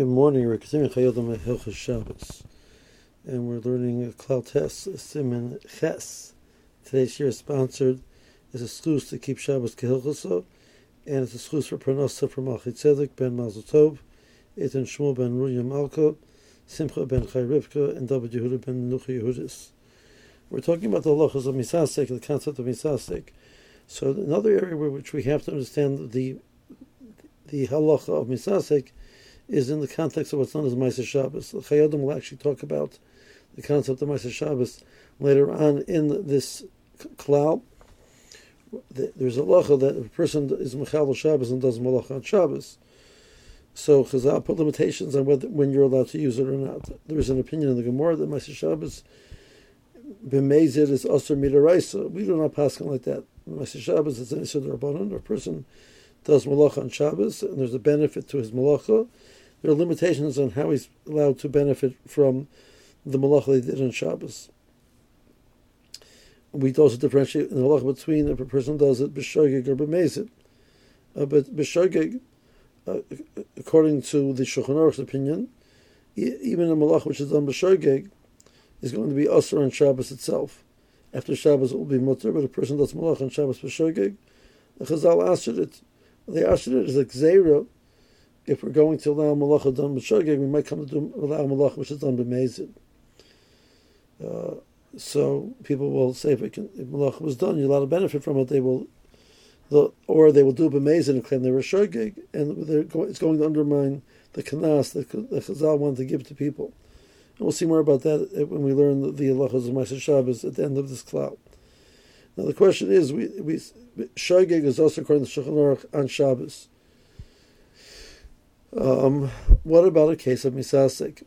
Good morning. We're continuing Chayei Adam Hilchas Shabbos, and we're learning a Klal Tes Siman Ches. Today's year is sponsored is a schus to keep Shabbos Kehilchaso, and it's a schus for Pranosa from Malchi Tzedek ben Mazel Tov, Eitan Shmuel ben Ruya Malka, Simcha ben Chai Rivka, and David Yehuda ben Nuchi Yehudis. We're talking about the halachas of Misasek, the concept of Misasek. So another area where which we have to understand the the halacha of Misasek is in the context of what's known as Maaseh Shabbos. The Chayei Adam will actually talk about the concept of Maaseh Shabbos later on in this Klal. There's a lacha that a person is Mechal Shabbos and does Malach on Shabbos, so Chazal put limitations on whether when you're allowed to use it or not. There is an opinion in the Gemara that Maaseh Shabbos b'meizid is Asr Midaraisa. We do not pass on like that. Ma'aser Shabbos is an Rabbanon. A person does Malach on Shabbos and there's a benefit to his Malacha there are limitations on how he's allowed to benefit from the malacha he did on Shabbos. We also differentiate in the halacha between if a person does it b'shogeg or b'mezid. Uh, but b'shogeg, uh, according to the Shulchan Aruch's opinion, even a malach which is done b'shogeg is going to be usher on Shabbos itself. After Shabbos it will be mutter, but a person does malach on Shabbos b'shogeg, the Chazal asked it. They asked it as a gzeira if we're going to allow malacha done b'shogeg, we might come to do, allow malacha which is done b'mezid. Uh, so people will say if, can, if malacha was done, you're allowed to benefit from it. They will, the, or they will do b'mezid and claim they were shogeg, and it's going to undermine the kanas that the Chazal wanted to give to people. And we'll see more about that when we learn the, the halachas of Maaseh Shabbos at the end of this Klal. Now the question is, we, we shogeg is also according to Shulchan on Shabbos. Um, what about a case of misasik?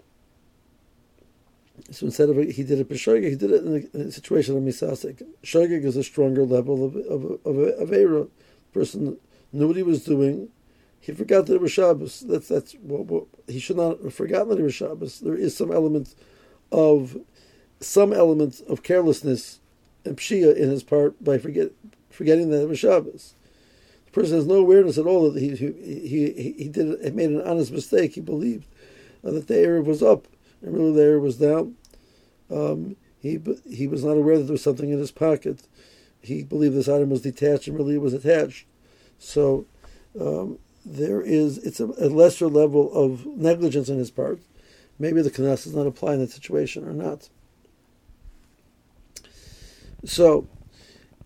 So instead of he did it b'shogeg, he did it in the, in a situation of misasik. Shogeg is a stronger level of of of, of era. Person knew what he was doing. He forgot that it was Shabbos. That's that's what, what, he should not have forgotten that it was Shabbos. There is some element of some element of carelessness and pshia in his part by forget forgetting that it was Shabbos person has no awareness at all that he he he, he did he made an honest mistake. He believed uh, that the Erev was up and really the Erev was down. Um, he he was not aware that there was something in his pocket. He believed this item was detached and really it was attached. So um, there is it's a, a, lesser level of negligence on his part. Maybe the Knesset does not apply in that situation or not. So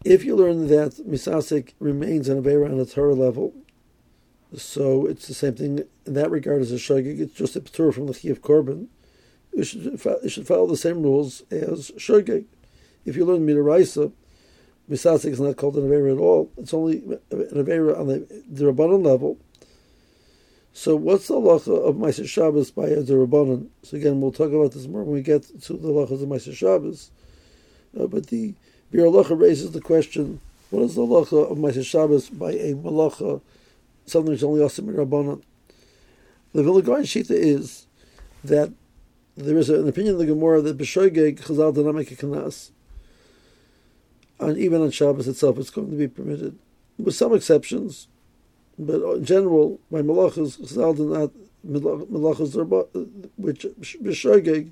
if you learn that misasik remains an avera on a Torah level, so it's the same thing in that regard as a shogeg. It's just a Torah from the of korban. It should, you should follow the same rules as shogeg. If you learn midaraisa, misasik is not called an avera at all. It's only an avera on the, the rabbanon level. So what's the halacha of Maaseh Shabbos by a rabbanon? So again, we'll talk about this more when we get to the halachas of Maaseh Shabbos. Uh, but the Biur raises the question: What is the halacha of Maaseh Shabbos by a malacha, something which only asim rabbanon? The Vilna Shita is that there is an opinion of the Gemara that b'shoigeg Chazal did not make a kanas, and even on Shabbos itself, it's going to be permitted, with some exceptions. But in general, by malachas, Chazal did not malachas which b'shoigeg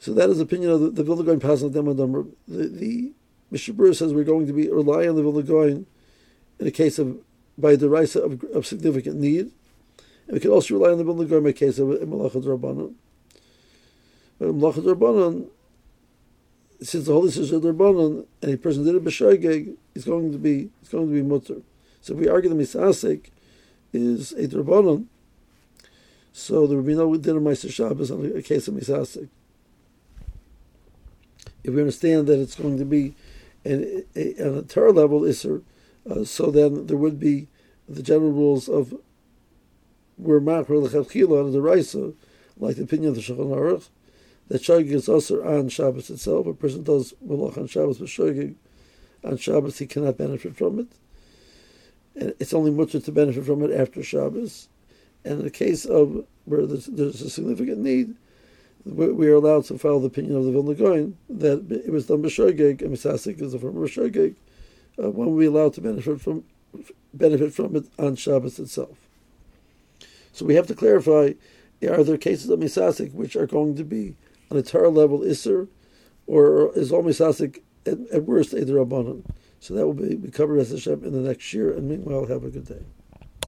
so that is the opinion of the, the Vilna Gaon Pasal The, the Mishnah Berurah says we're going to be rely on the Vilna Gaon in a case of by the Raisa of, of significant need. And we can also rely on the Vilna in a case of Malachad Rabbanon. But Rabbanon, since the Holy is Rabbanon, and a person did it b'shoigeg, is going to be it's going to be mutter. So if we argue the Misasek is a Rabbanon, so there would be no dinner Maaseh Shabbos on a case of Misasek if we understand that it's going to be an, a, on a Torah level Isser, uh, so then there would be the general rules of where Machar Lechatchila and the Raisa, like the opinion of the Shulchan Aruch, that Shogeg is also on Shabbos itself. A person does Malach on Shabbos, but Shogeg on Shabbos he cannot benefit from it. And it's only mutter to benefit from it after Shabbos. And in the case of where there's, there's a significant need, we are allowed to follow the opinion of the Vilna Gaon that it was done b'shogeg and misasik is a form of b'shogeg. Uh, when we allowed to benefit from benefit from it on Shabbos itself. So we have to clarify are there cases of misasik which are going to be on a Torah level iser, or is all misasik at, at worst abanon? So that will be, be covered as Hashem in the next year. And meanwhile, have a good day.